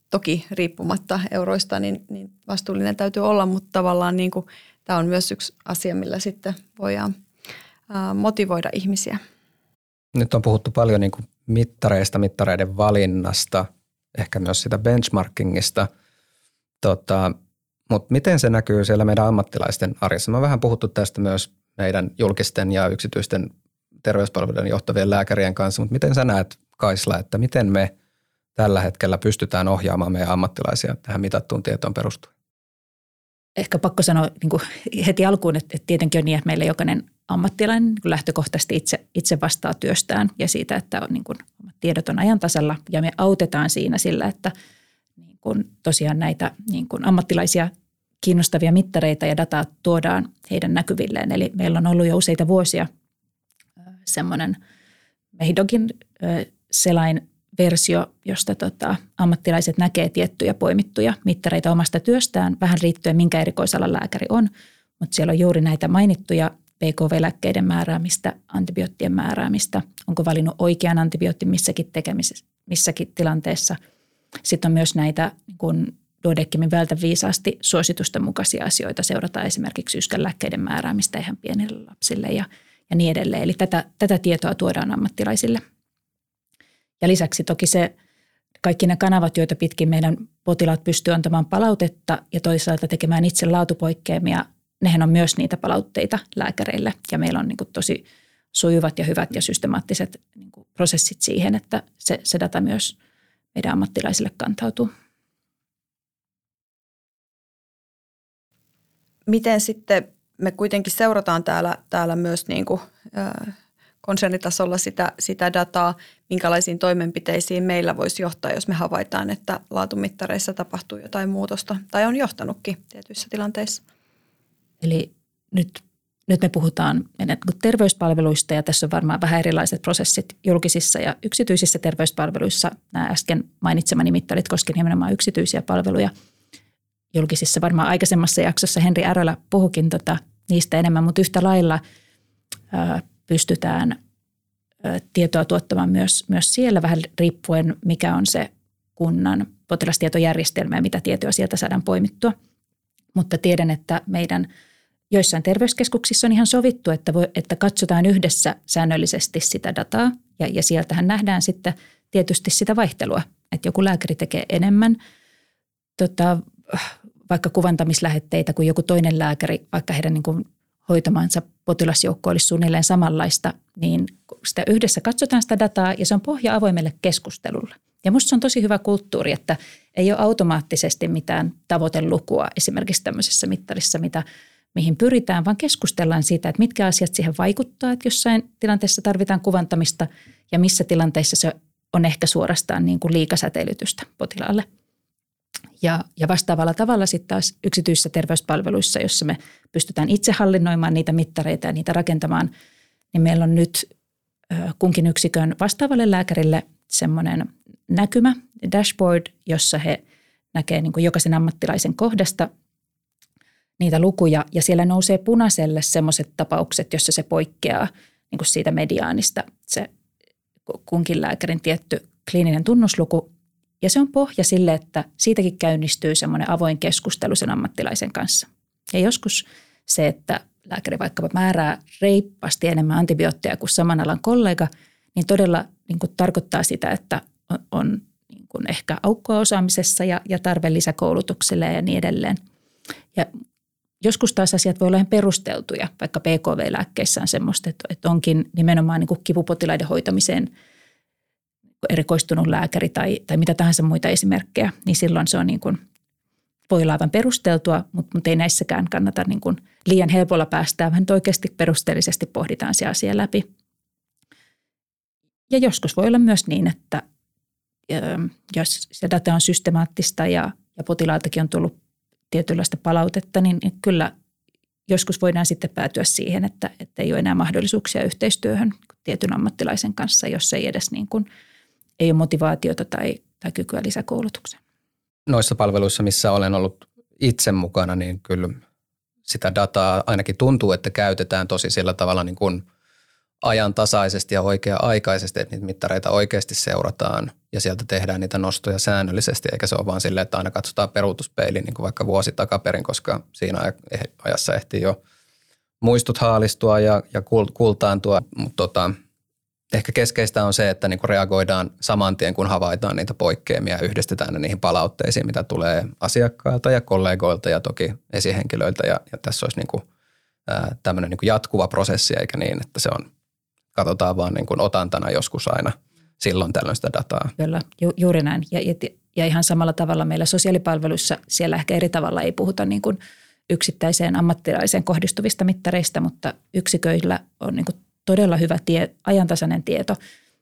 S3: Toki riippumatta euroista, niin, niin vastuullinen täytyy olla, mutta tavallaan niin kuin, tämä on myös yksi asia, millä sitten voidaan – motivoida ihmisiä.
S1: Nyt on puhuttu paljon niin kuin mittareista, mittareiden valinnasta, ehkä myös sitä benchmarkingista, tota, mutta miten se näkyy siellä meidän ammattilaisten arjessa? Me on vähän puhuttu tästä myös meidän julkisten ja yksityisten terveyspalveluiden johtavien lääkärien kanssa, mutta miten sä näet Kaisla, että miten me tällä hetkellä pystytään ohjaamaan meidän ammattilaisia tähän mitattuun tietoon perustuen?
S2: Ehkä pakko sanoa niin heti alkuun, että tietenkin on niin, että meillä jokainen ammattilainen lähtökohtaisesti itse, itse vastaa työstään ja siitä, että on, niin kuin, tiedot on ajan tasalla ja me autetaan siinä sillä, että niin kuin, tosiaan näitä niin kuin ammattilaisia kiinnostavia mittareita ja dataa tuodaan heidän näkyvilleen. Eli meillä on ollut jo useita vuosia semmoinen Mehdogin selain versio, josta tota, ammattilaiset näkee tiettyjä poimittuja mittareita omasta työstään, vähän riittyen minkä erikoisalan lääkäri on, mutta siellä on juuri näitä mainittuja PKV-lääkkeiden määräämistä, antibioottien määräämistä, onko valinnut oikean antibiootin missäkin tekemisessä, missäkin tilanteessa. Sitten on myös näitä niin kun Duodeckimin vältä viisaasti suositusten mukaisia asioita. Seurataan esimerkiksi yskänlääkkeiden määräämistä ihan pienille lapsille ja, ja niin edelleen. Eli tätä, tätä tietoa tuodaan ammattilaisille. Ja lisäksi toki se kaikki ne kanavat, joita pitkin meidän potilaat pystyy antamaan palautetta ja toisaalta tekemään itse laatupoikkeamia, nehän on myös niitä palautteita lääkäreille. Ja meillä on niin kuin tosi sujuvat ja hyvät ja systemaattiset niin kuin prosessit siihen, että se, se data myös meidän ammattilaisille kantautuu.
S3: Miten sitten me kuitenkin seurataan täällä, täällä myös niin kuin, äh, konsernitasolla sitä, sitä dataa, minkälaisiin toimenpiteisiin meillä voisi johtaa, jos me havaitaan, että laatumittareissa tapahtuu jotain muutosta tai on johtanutkin tietyissä tilanteissa.
S2: Eli nyt, nyt me puhutaan terveyspalveluista ja tässä on varmaan vähän erilaiset prosessit julkisissa ja yksityisissä terveyspalveluissa. Nämä äsken mainitsemani mittarit koskevat nimenomaan yksityisiä palveluja. Julkisissa varmaan aikaisemmassa jaksossa Henri Ärölä puhukin tota, niistä enemmän, mutta yhtä lailla ää, pystytään tietoa tuottamaan myös, myös siellä vähän riippuen, mikä on se kunnan potilastietojärjestelmä ja mitä tietoa sieltä saadaan poimittua. Mutta tiedän, että meidän joissain terveyskeskuksissa on ihan sovittu, että, voi, että katsotaan yhdessä säännöllisesti sitä dataa ja, ja sieltähän nähdään sitten tietysti sitä vaihtelua, että joku lääkäri tekee enemmän tota, vaikka kuvantamislähetteitä kuin joku toinen lääkäri, vaikka heidän niin kuin hoitamansa potilasjoukko olisi suunnilleen samanlaista, niin sitä yhdessä katsotaan sitä dataa ja se on pohja avoimelle keskustelulle. Ja minusta se on tosi hyvä kulttuuri, että ei ole automaattisesti mitään tavoitelukua esimerkiksi tämmöisessä mittarissa, mitä, mihin pyritään, vaan keskustellaan siitä, että mitkä asiat siihen vaikuttaa, että jossain tilanteessa tarvitaan kuvantamista ja missä tilanteissa se on ehkä suorastaan niin kuin liikasäteilytystä potilaalle – ja, ja vastaavalla tavalla sitten taas yksityisissä terveyspalveluissa, jossa me pystytään itse hallinnoimaan niitä mittareita ja niitä rakentamaan, niin meillä on nyt kunkin yksikön vastaavalle lääkärille semmoinen näkymä, dashboard, jossa he näkee niin kuin jokaisen ammattilaisen kohdasta niitä lukuja ja siellä nousee punaiselle semmoiset tapaukset, jossa se poikkeaa niin kuin siitä mediaanista se kunkin lääkärin tietty kliininen tunnusluku ja se on pohja sille, että siitäkin käynnistyy semmoinen avoin keskustelu sen ammattilaisen kanssa. Ja joskus se, että lääkäri vaikkapa määrää reippaasti enemmän antibiootteja kuin saman alan kollega, niin todella niin kuin tarkoittaa sitä, että on, on niin kuin ehkä aukkoa osaamisessa ja, ja tarve lisäkoulutukselle ja niin edelleen. Ja joskus taas asiat voi olla ihan perusteltuja, vaikka PKV-lääkkeissä on semmoista, että onkin nimenomaan niin kuin kipupotilaiden hoitamiseen – erikoistunut lääkäri tai, tai mitä tahansa muita esimerkkejä, niin silloin se on niin kuin, voi olla aivan perusteltua, mutta, mutta ei näissäkään kannata niin kuin liian helpolla päästää, vaan oikeasti perusteellisesti pohditaan se asia läpi. Ja joskus voi olla myös niin, että jos se data on systemaattista ja, ja potilaaltakin on tullut tietynlaista palautetta, niin, niin kyllä joskus voidaan sitten päätyä siihen, että, että ei ole enää mahdollisuuksia yhteistyöhön tietyn ammattilaisen kanssa, jos ei edes niin kuin – ei ole motivaatiota tai, tai kykyä lisäkoulutukseen.
S1: Noissa palveluissa, missä olen ollut itse mukana, niin kyllä sitä dataa ainakin tuntuu, että käytetään tosi sillä tavalla niin kuin ajantasaisesti ja oikea-aikaisesti, että niitä mittareita oikeasti seurataan ja sieltä tehdään niitä nostoja säännöllisesti, eikä se ole vaan silleen, että aina katsotaan peruutuspeiliin niin vaikka vuosi takaperin, koska siinä ajassa ehtii jo muistut haalistua ja, ja kultaantua, mutta tota, ehkä keskeistä on se, että niin kuin reagoidaan saman tien, kun havaitaan niitä poikkeamia ja yhdistetään ne niihin palautteisiin, mitä tulee asiakkailta ja kollegoilta ja toki esihenkilöiltä. Ja, ja tässä olisi niin kuin, ää, tämmöinen niin jatkuva prosessi, eikä niin, että se on, katsotaan vaan niin kuin otantana joskus aina silloin tällöin sitä dataa.
S2: Kyllä, ju, juuri näin. Ja, ja, ja ihan samalla tavalla meillä sosiaalipalveluissa, siellä ehkä eri tavalla ei puhuta niin kuin yksittäiseen ammattilaiseen kohdistuvista mittareista, mutta yksiköillä on niin kuin todella hyvä tie, ajantasainen tieto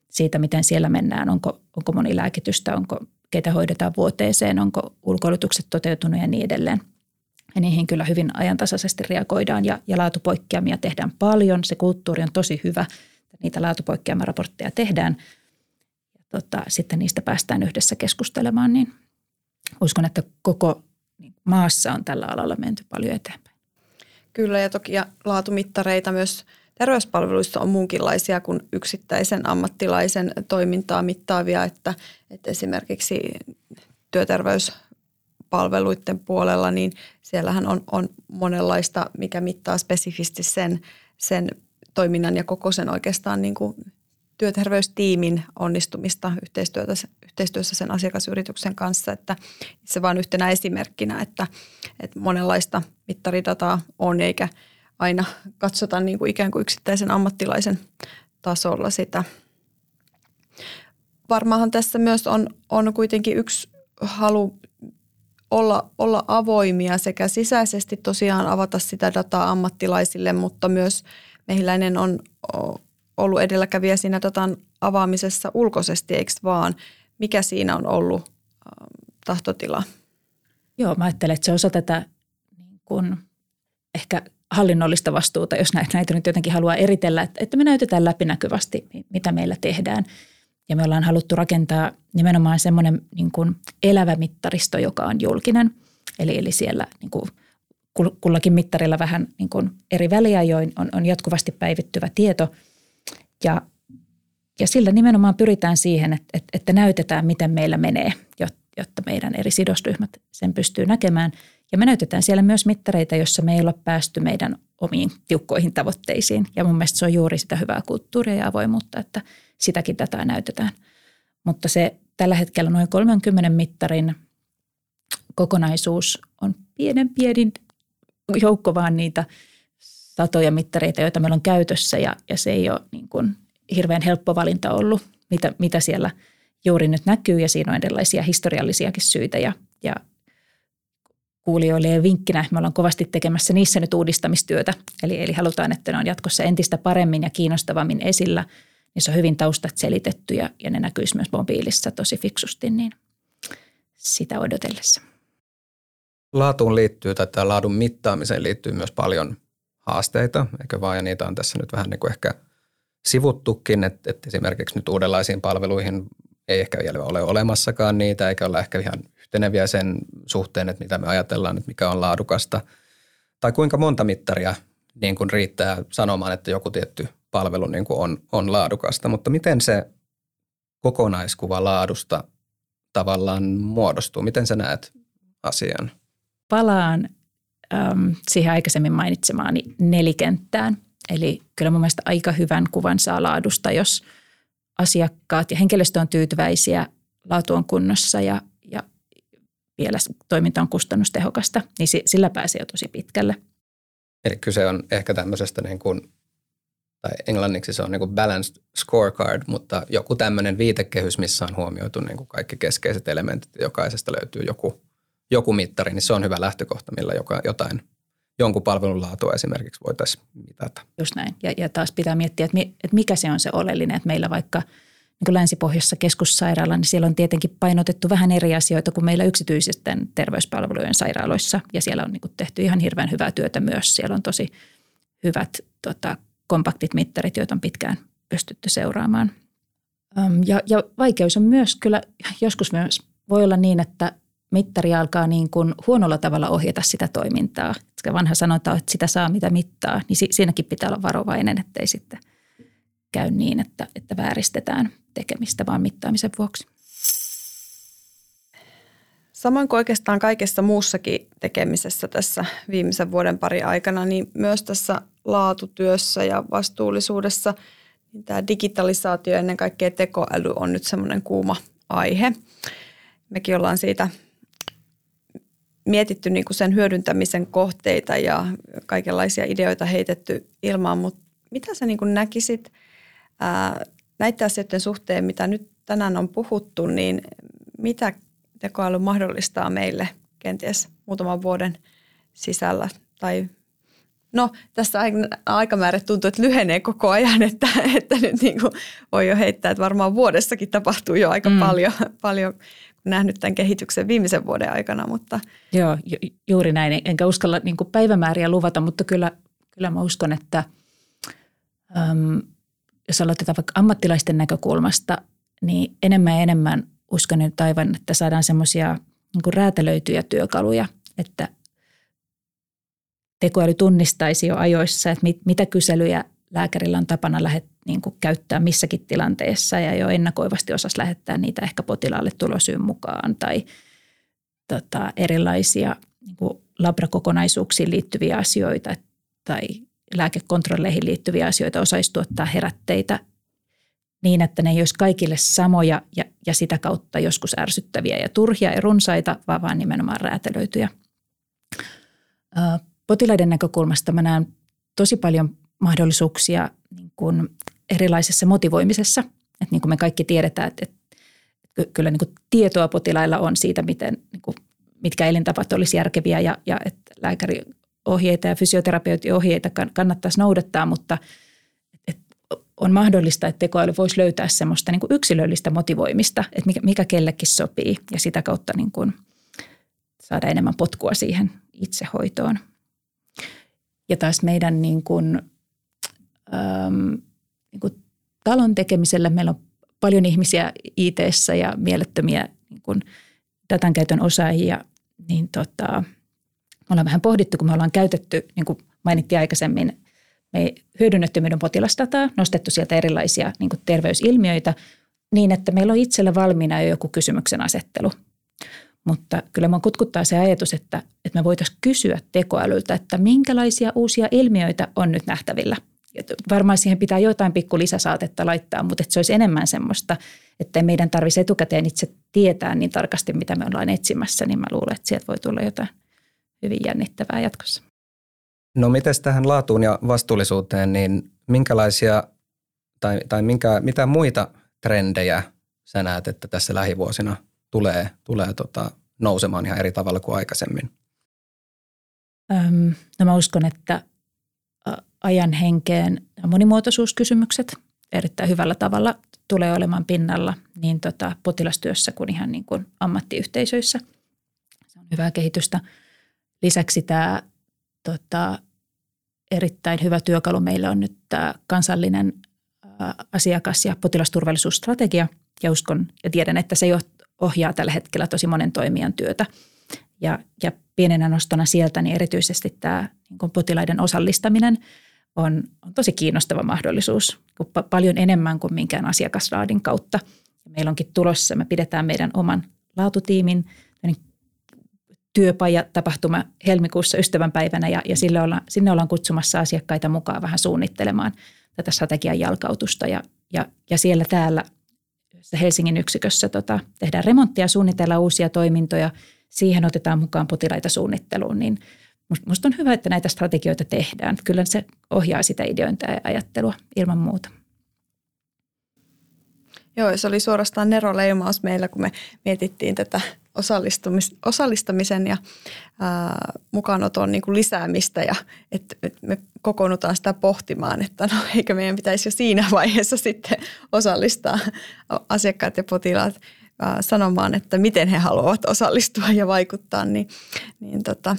S2: siitä, miten siellä mennään, onko, onko monilääkitystä, onko keitä hoidetaan vuoteeseen, onko ulkoilutukset toteutunut ja niin edelleen. Ja niihin kyllä hyvin ajantasaisesti reagoidaan ja, ja laatupoikkeamia tehdään paljon. Se kulttuuri on tosi hyvä, niitä laatupoikkeamaraportteja tehdään. tota, sitten niistä päästään yhdessä keskustelemaan, niin uskon, että koko maassa on tällä alalla menty paljon eteenpäin.
S3: Kyllä ja toki laatumittareita myös terveyspalveluissa on muunkinlaisia kuin yksittäisen ammattilaisen toimintaa mittaavia, että, että esimerkiksi työterveyspalveluiden puolella, niin siellähän on, on monenlaista, mikä mittaa spesifisti sen, sen toiminnan ja koko sen oikeastaan niin kuin työterveystiimin onnistumista yhteistyössä, yhteistyössä sen asiakasyrityksen kanssa. Että se vain yhtenä esimerkkinä, että, että monenlaista mittaridataa on eikä aina katsota niin kuin ikään kuin yksittäisen ammattilaisen tasolla sitä. Varmaanhan tässä myös on, on kuitenkin yksi halu olla, olla avoimia sekä sisäisesti tosiaan avata sitä dataa ammattilaisille, mutta myös mehiläinen on ollut edelläkävijä siinä datan avaamisessa ulkoisesti, eikö vaan? Mikä siinä on ollut ähm, tahtotila?
S2: Joo, mä ajattelen, että se osa tätä niin kun ehkä hallinnollista vastuuta, jos näitä nyt jotenkin haluaa eritellä, että me näytetään läpinäkyvästi, mitä meillä tehdään. Ja me ollaan haluttu rakentaa nimenomaan semmoinen niin elävä mittaristo, joka on julkinen. Eli, eli siellä niin kuin kullakin mittarilla vähän niin kuin eri väliajoin on, on jatkuvasti päivittyvä tieto – ja, ja sillä nimenomaan pyritään siihen, että, että näytetään, miten meillä menee, jotta meidän eri sidosryhmät sen pystyy näkemään. Ja me näytetään siellä myös mittareita, joissa me ei ole päästy meidän omiin tiukkoihin tavoitteisiin. Ja mun mielestä se on juuri sitä hyvää kulttuuria ja avoimuutta, että sitäkin dataa näytetään. Mutta se tällä hetkellä noin 30 mittarin kokonaisuus on pienen pienin joukko vaan niitä – satoja mittareita, joita meillä on käytössä ja, ja se ei ole niin kuin hirveän helppo valinta ollut, mitä, mitä siellä juuri nyt näkyy ja siinä on erilaisia historiallisiakin syitä ja, ja kuulijoille ja vinkkinä, me ollaan kovasti tekemässä niissä nyt uudistamistyötä, eli, eli halutaan, että ne on jatkossa entistä paremmin ja kiinnostavammin esillä, niin se on hyvin taustat selitetty ja, ja ne näkyisi myös mobiilissa tosi fiksusti, niin sitä odotellessa.
S1: Laatuun liittyy tai laadun mittaamiseen liittyy myös paljon haasteita, eikö vaan, ja niitä on tässä nyt vähän niin kuin ehkä sivuttukin, että, että esimerkiksi nyt uudenlaisiin palveluihin ei ehkä vielä ole olemassakaan niitä, eikä olla ehkä ihan yhteneviä sen suhteen, että mitä me ajatellaan, että mikä on laadukasta. Tai kuinka monta mittaria niin kuin riittää sanomaan, että joku tietty palvelu niin kuin on, on laadukasta, mutta miten se kokonaiskuva laadusta tavallaan muodostuu? Miten sä näet asian?
S2: Palaan äm, siihen aikaisemmin mainitsemaani nelikenttään. Eli kyllä mun mielestä aika hyvän kuvan saa laadusta, jos asiakkaat ja henkilöstö on tyytyväisiä, laatu on kunnossa ja, ja vielä toiminta on kustannustehokasta, niin sillä pääsee jo tosi pitkälle.
S1: Eli kyse on ehkä tämmöisestä niin kuin, tai englanniksi se on niin kuin balanced scorecard, mutta joku tämmöinen viitekehys, missä on huomioitu niin kuin kaikki keskeiset elementit. Jokaisesta löytyy joku joku mittari, niin se on hyvä lähtökohta, millä joka, jotain jonkun palvelun laatua esimerkiksi voitaisiin mitata.
S2: Just näin. Ja, ja taas pitää miettiä, että, mi, että mikä se on se oleellinen, että meillä vaikka niin Länsi-Pohjassa keskussairaala, niin siellä on tietenkin painotettu vähän eri asioita kuin meillä yksityisten terveyspalvelujen sairaaloissa. Ja siellä on niin kuin tehty ihan hirveän hyvää työtä myös. Siellä on tosi hyvät tota, kompaktit mittarit, joita on pitkään pystytty seuraamaan. Ja, ja vaikeus on myös kyllä, joskus myös voi olla niin, että mittari alkaa niin kuin huonolla tavalla ohjata sitä toimintaa. Se vanha sanonta että sitä saa mitä mittaa, niin si- siinäkin pitää olla varovainen, ettei sitten käy niin, että, että vääristetään tekemistä vaan mittaamisen vuoksi.
S3: Samoin kuin oikeastaan kaikessa muussakin tekemisessä tässä viimeisen vuoden pari aikana, niin myös tässä laatutyössä ja vastuullisuudessa niin tämä digitalisaatio ja ennen kaikkea tekoäly on nyt semmoinen kuuma aihe. Mekin ollaan siitä mietitty niin kuin sen hyödyntämisen kohteita ja kaikenlaisia ideoita heitetty ilmaan, mutta mitä sä niin kuin näkisit ää, näiden asioiden suhteen, mitä nyt tänään on puhuttu, niin mitä tekoäly mahdollistaa meille kenties muutaman vuoden sisällä tai No tässä aikamäärä tuntuu, että lyhenee koko ajan, että, että nyt niin kuin voi jo heittää, että varmaan vuodessakin tapahtuu jo aika mm. paljon, paljon nähnyt tämän kehityksen viimeisen vuoden aikana. Mutta.
S2: Joo, ju- juuri näin. Enkä uskalla niin päivämääriä luvata, mutta kyllä, kyllä mä uskon, että äm, jos aloitetaan vaikka ammattilaisten näkökulmasta, niin enemmän ja enemmän uskon nyt aivan, että saadaan semmoisia niin räätälöityjä työkaluja, että tekoäly tunnistaisi jo ajoissa, että mit, mitä kyselyjä lääkärillä on tapana lähet, niin kuin käyttää missäkin tilanteessa ja jo ennakoivasti osas lähettää niitä ehkä potilaalle tulosyyn mukaan tai tota, erilaisia niin kuin labrakokonaisuuksiin liittyviä asioita tai lääkekontrolleihin liittyviä asioita osaisi tuottaa herätteitä niin, että ne ei olisi kaikille samoja ja, ja sitä kautta joskus ärsyttäviä ja turhia ja runsaita, vaan vaan nimenomaan räätälöityjä. Potilaiden näkökulmasta mä näen tosi paljon mahdollisuuksia niin kuin erilaisessa motivoimisessa. Että niin kuin me kaikki tiedetään, että, että kyllä niin kuin tietoa potilailla on siitä, miten, niin kuin, mitkä elintapat olisi järkeviä ja, ja että lääkäriohjeita ja fysioterapeutin ohjeita kannattaisi noudattaa, mutta on mahdollista, että tekoäly voisi löytää semmoista niin kuin yksilöllistä motivoimista, että mikä, mikä kellekin sopii ja sitä kautta niin kuin saada enemmän potkua siihen itsehoitoon. Ja taas meidän niin kuin niin kuin talon tekemiselle. Meillä on paljon ihmisiä it ja mielettömiä niin kuin datan käytön osaajia, niin tota, me ollaan vähän pohdittu, kun me ollaan käytetty, niin kuin mainittiin aikaisemmin, me hyödynnetty meidän potilasdataa, nostettu sieltä erilaisia niin kuin terveysilmiöitä niin, että meillä on itsellä valmiina jo joku kysymyksen asettelu. Mutta kyllä minua kutkuttaa se ajatus, että, että me voitaisiin kysyä tekoälyltä, että minkälaisia uusia ilmiöitä on nyt nähtävillä – varmaan siihen pitää jotain pikku lisäsaatetta laittaa, mutta että se olisi enemmän semmoista, että meidän tarvitsisi etukäteen itse tietää niin tarkasti, mitä me ollaan etsimässä, niin mä luulen, että sieltä voi tulla jotain hyvin jännittävää jatkossa.
S1: No miten tähän laatuun ja vastuullisuuteen, niin minkälaisia tai, tai minkä, mitä muita trendejä sä näet, että tässä lähivuosina tulee, tulee tota, nousemaan ihan eri tavalla kuin aikaisemmin?
S2: Öm, no mä uskon, että ajan henkeen monimuotoisuuskysymykset erittäin hyvällä tavalla tulee olemaan pinnalla niin tota, potilastyössä kuin ihan niin kuin ammattiyhteisöissä. Se on hyvää kehitystä. Lisäksi tämä tota, erittäin hyvä työkalu meillä on nyt tämä kansallinen asiakas- ja potilasturvallisuusstrategia. Ja uskon ja tiedän, että se ohjaa tällä hetkellä tosi monen toimijan työtä. Ja, ja pienenä nostona sieltä niin erityisesti tämä niin potilaiden osallistaminen – on, on tosi kiinnostava mahdollisuus, paljon enemmän kuin minkään asiakasraadin kautta. Meillä onkin tulossa, me pidetään meidän oman laatutiimin työpajatapahtuma helmikuussa ystävänpäivänä ja, ja sille olla, sinne ollaan kutsumassa asiakkaita mukaan vähän suunnittelemaan tätä strategian jalkautusta ja, ja, ja siellä täällä Helsingin yksikössä tota, tehdään remonttia, suunnitellaan uusia toimintoja, siihen otetaan mukaan potilaita suunnitteluun, niin – Minusta on hyvä, että näitä strategioita tehdään. Kyllä se ohjaa sitä ideointia ja ajattelua ilman muuta.
S3: Joo, se oli suorastaan neroleimaus meillä, kun me mietittiin tätä osallistumis, osallistamisen ja ää, mukaanoton niin kuin lisäämistä ja että et me kokoonnutaan sitä pohtimaan, että no eikö meidän pitäisi jo siinä vaiheessa sitten osallistaa asiakkaat ja potilaat ää, sanomaan, että miten he haluavat osallistua ja vaikuttaa, niin, niin tota,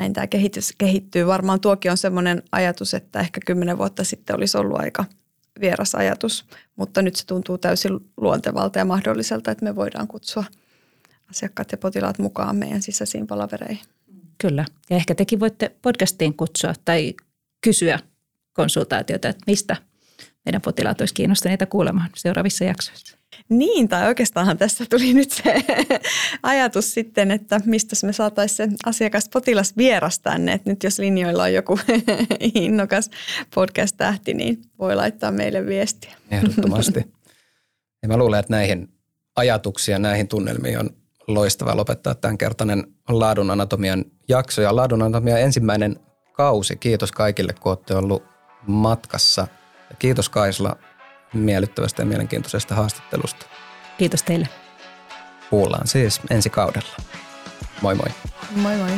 S3: näin tämä kehitys kehittyy. Varmaan tuokin on sellainen ajatus, että ehkä kymmenen vuotta sitten olisi ollut aika vieras ajatus, mutta nyt se tuntuu täysin luontevalta ja mahdolliselta, että me voidaan kutsua asiakkaat ja potilaat mukaan meidän sisäisiin palavereihin.
S2: Kyllä, ja ehkä tekin voitte podcastiin kutsua tai kysyä konsultaatiota, että mistä meidän potilaat olisivat kiinnostuneita kuulemaan seuraavissa jaksoissa.
S3: Niin, tai oikeastaanhan tässä tuli nyt se ajatus sitten, että mistä me saataisiin se asiakas potilas vieras tänne. Että nyt jos linjoilla on joku innokas podcast-tähti, niin voi laittaa meille viestiä.
S1: Ehdottomasti. Ja mä luulen, että näihin ajatuksia, näihin tunnelmiin on loistava lopettaa tämänkertainen Laadun anatomian jakso. Ja Laadun anatomian ensimmäinen kausi. Kiitos kaikille, kun olette ollut matkassa. Ja kiitos Kaisla miellyttävästä ja mielenkiintoisesta haastattelusta.
S2: Kiitos teille.
S1: Kuullaan siis ensi kaudella. Moi moi.
S3: Moi moi.